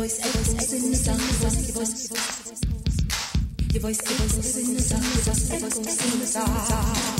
Your voice echoes in the dark. Your voice, your voice, your voice echoes in the dark. Your voice echoes in the dark.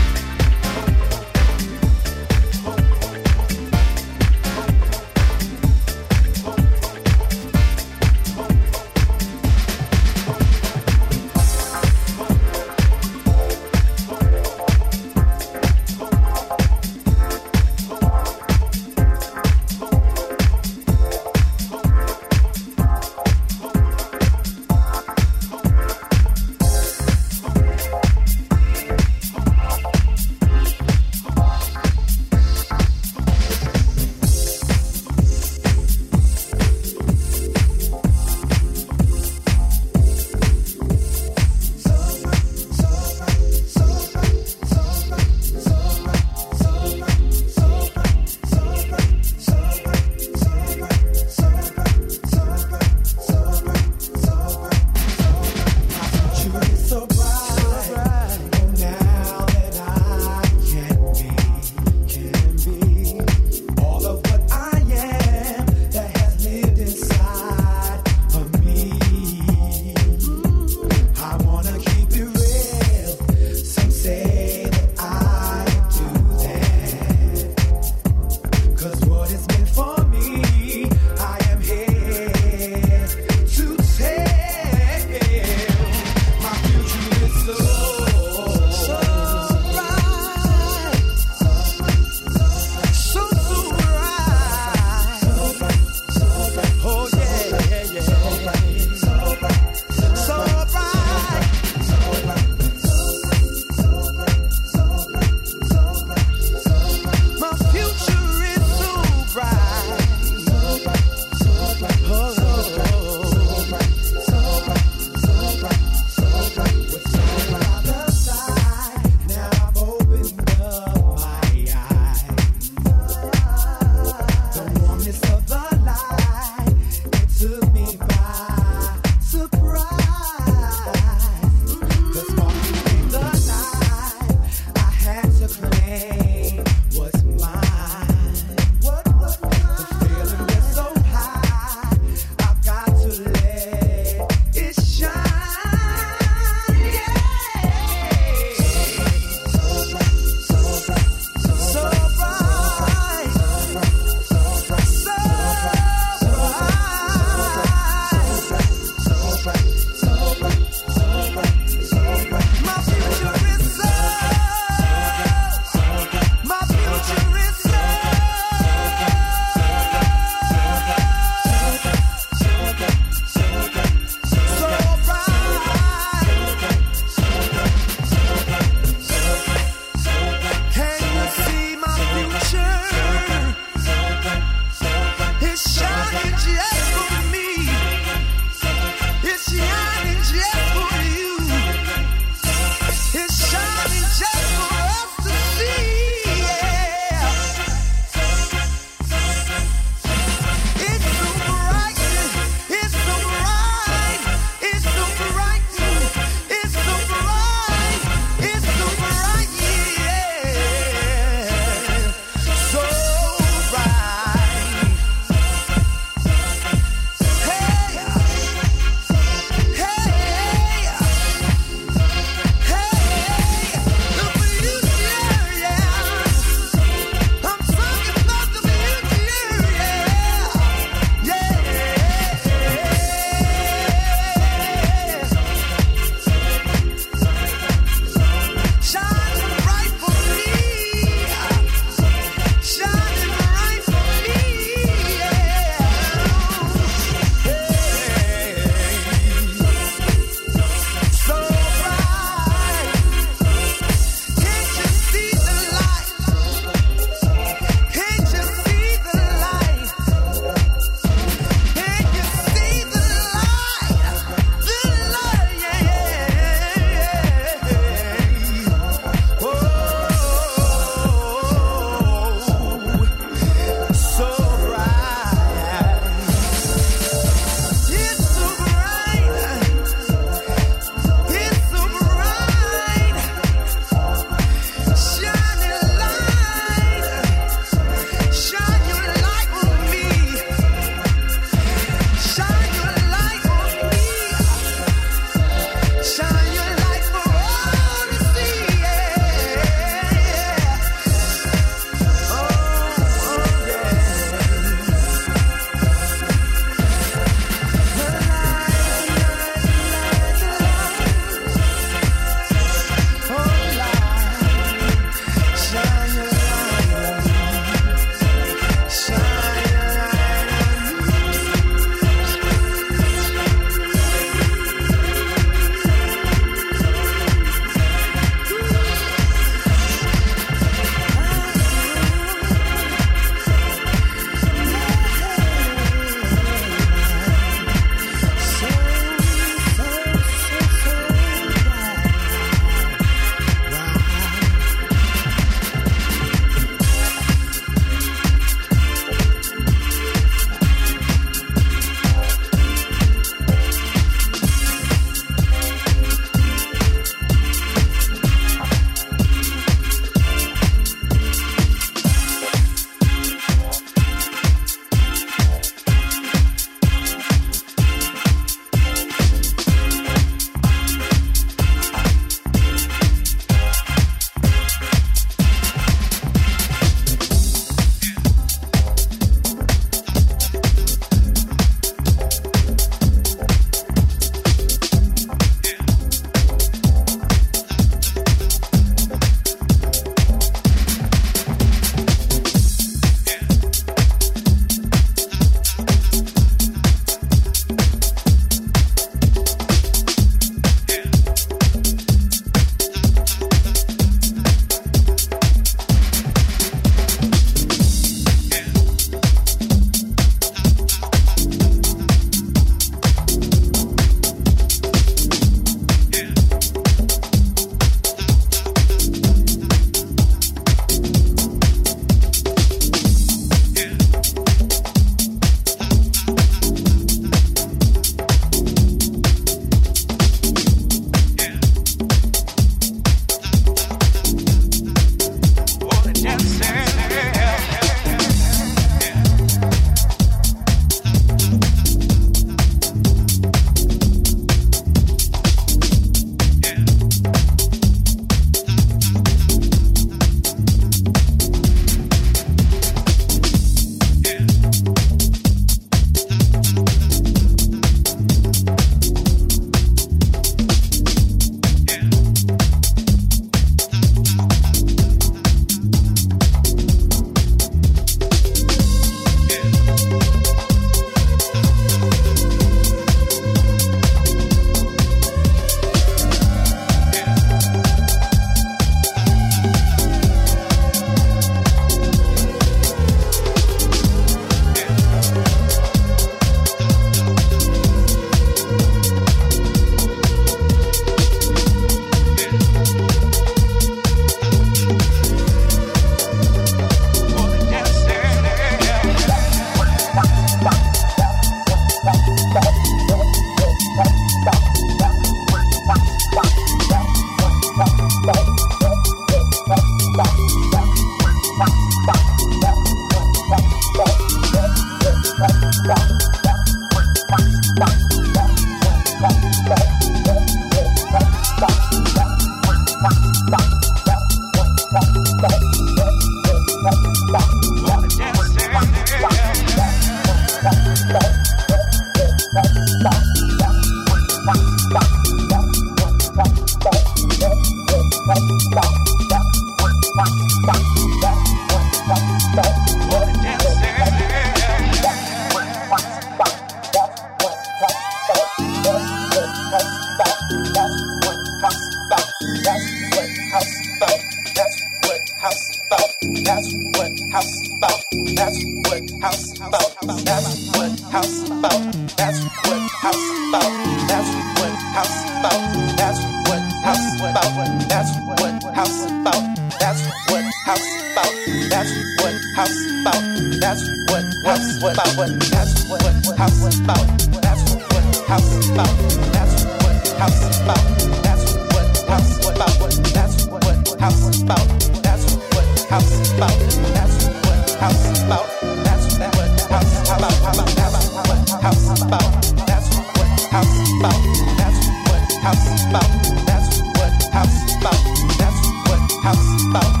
what house about. That's what house about. That's what house about. What that's what house about. That's what house about. That's what house about. That's what house about. What that's what house about. That's what house about. That's what house about. That's what house about. That's what house about. That's what house about. That's what house about. That's what house about. That's what house about.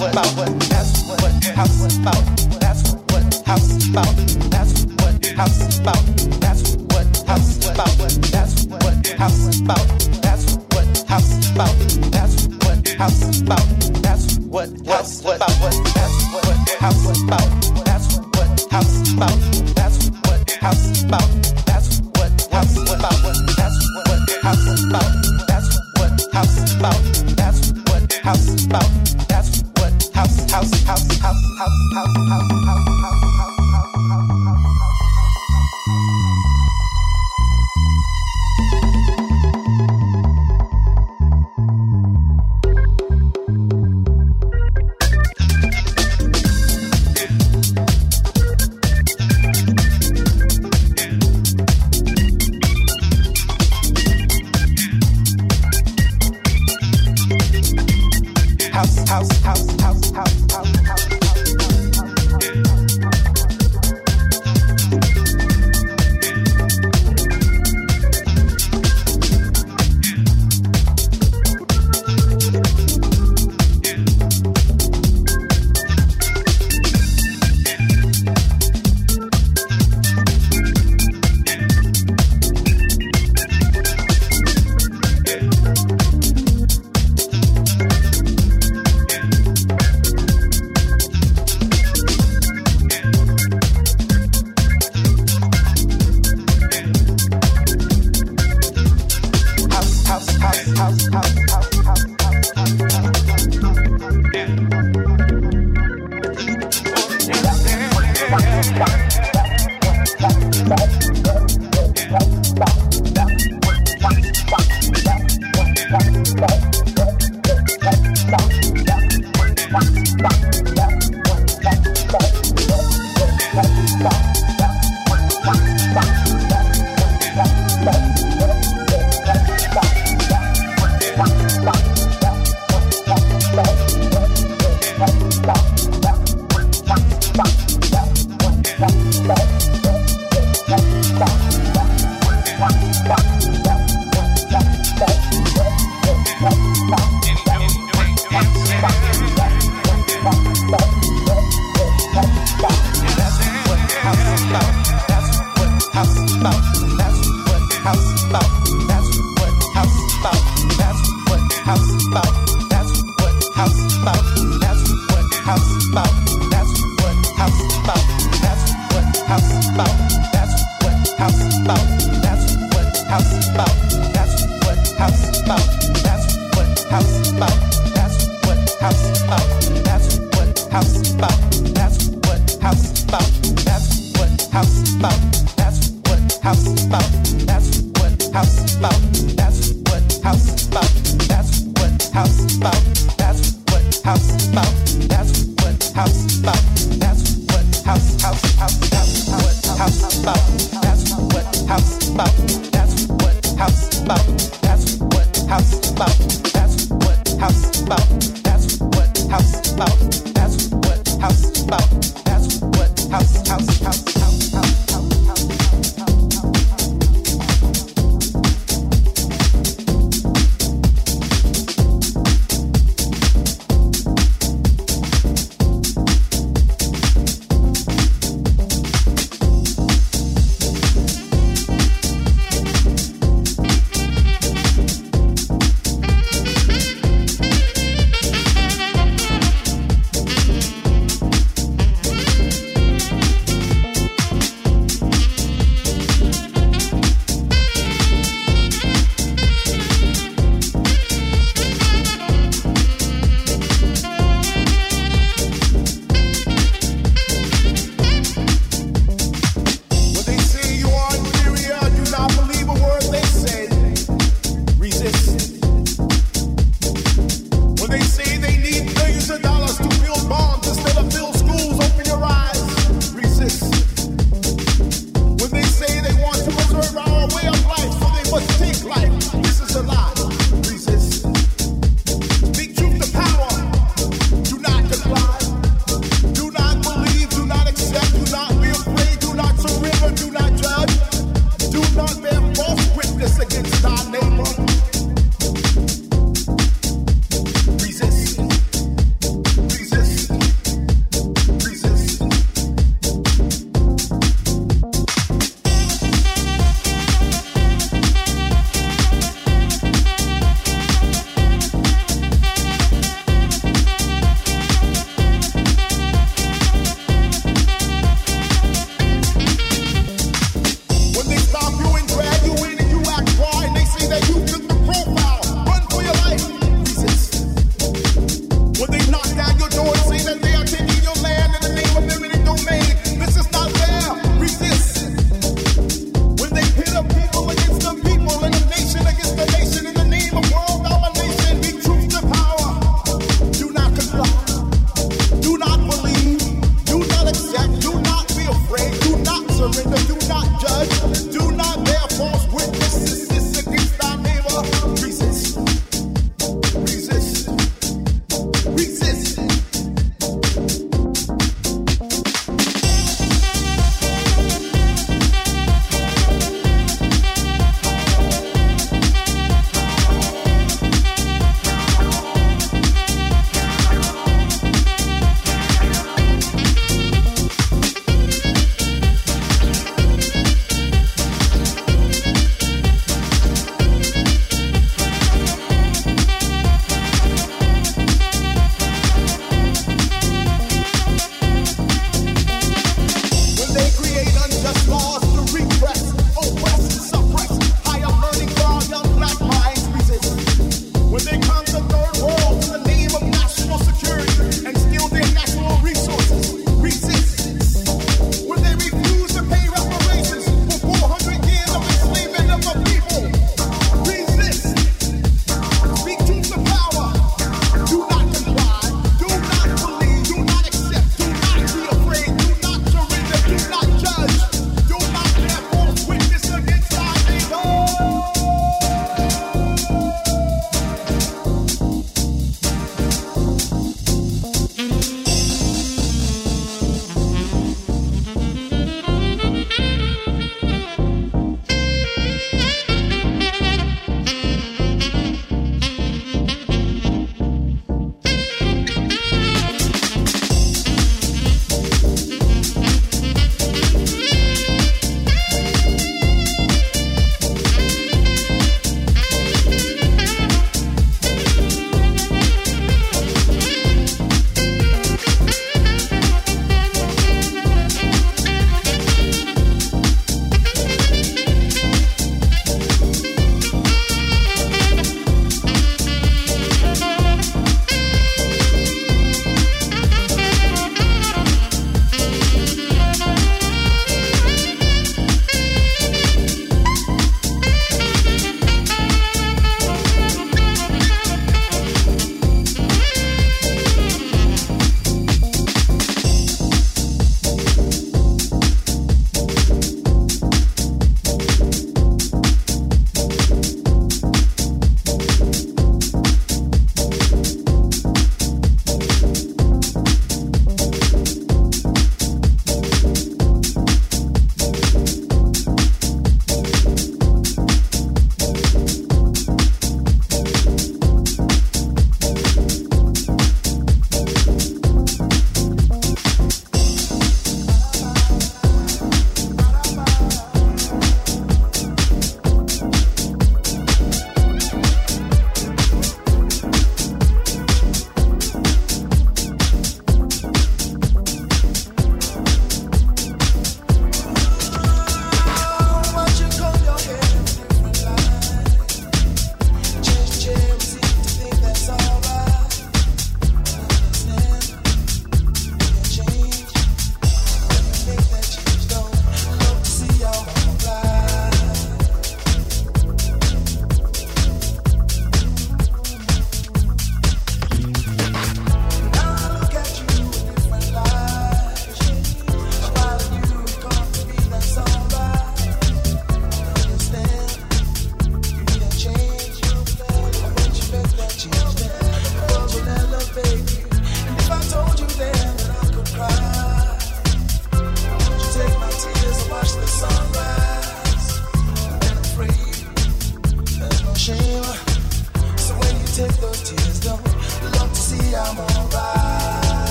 what house about. That's what house about. That's what house about. That's what house about. That's what house about. That's what house about.